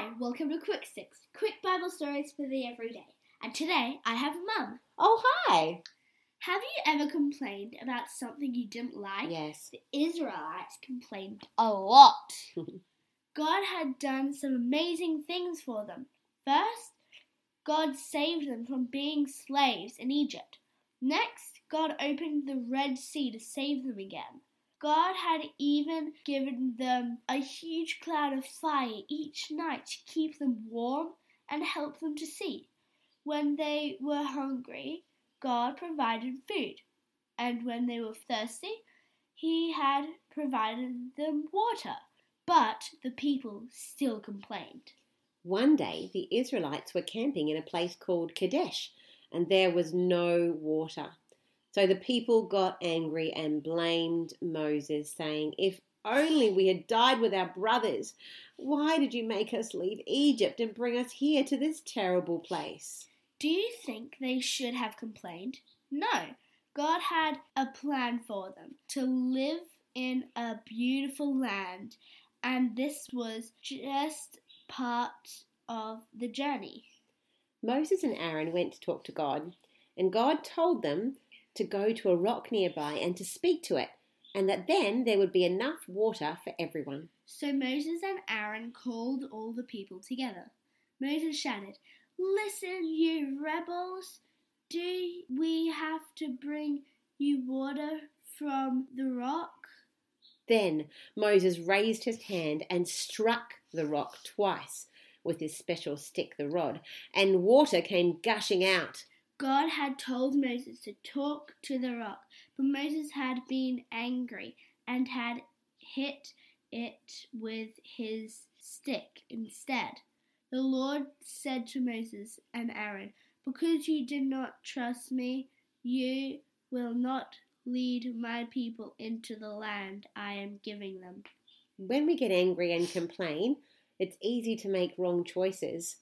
Hi, welcome to Quick Six, quick Bible stories for the everyday. And today I have Mum. Oh, hi. Have you ever complained about something you didn't like? Yes. The Israelites complained a lot. God had done some amazing things for them. First, God saved them from being slaves in Egypt. Next, God opened the Red Sea to save them again. God had even given them a huge cloud of fire each night to keep them warm and help them to see. When they were hungry, God provided food, and when they were thirsty, He had provided them water. But the people still complained. One day the Israelites were camping in a place called Kadesh, and there was no water. So the people got angry and blamed Moses, saying, If only we had died with our brothers. Why did you make us leave Egypt and bring us here to this terrible place? Do you think they should have complained? No. God had a plan for them to live in a beautiful land, and this was just part of the journey. Moses and Aaron went to talk to God, and God told them to go to a rock nearby and to speak to it, and that then there would be enough water for everyone. So Moses and Aaron called all the people together. Moses shouted, Listen, you rebels! Do we have to bring you water from the rock? Then Moses raised his hand and struck the rock twice with his special stick, the rod, and water came gushing out. God had told Moses to talk to the rock, but Moses had been angry and had hit it with his stick instead. The Lord said to Moses and Aaron, Because you did not trust me, you will not lead my people into the land I am giving them. When we get angry and complain, it's easy to make wrong choices.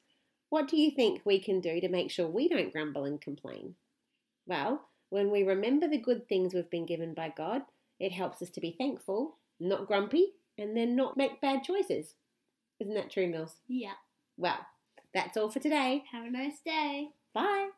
What do you think we can do to make sure we don't grumble and complain? Well, when we remember the good things we've been given by God, it helps us to be thankful, not grumpy, and then not make bad choices. Isn't that true, Mills? Yeah. Well, that's all for today. Have a nice day. Bye.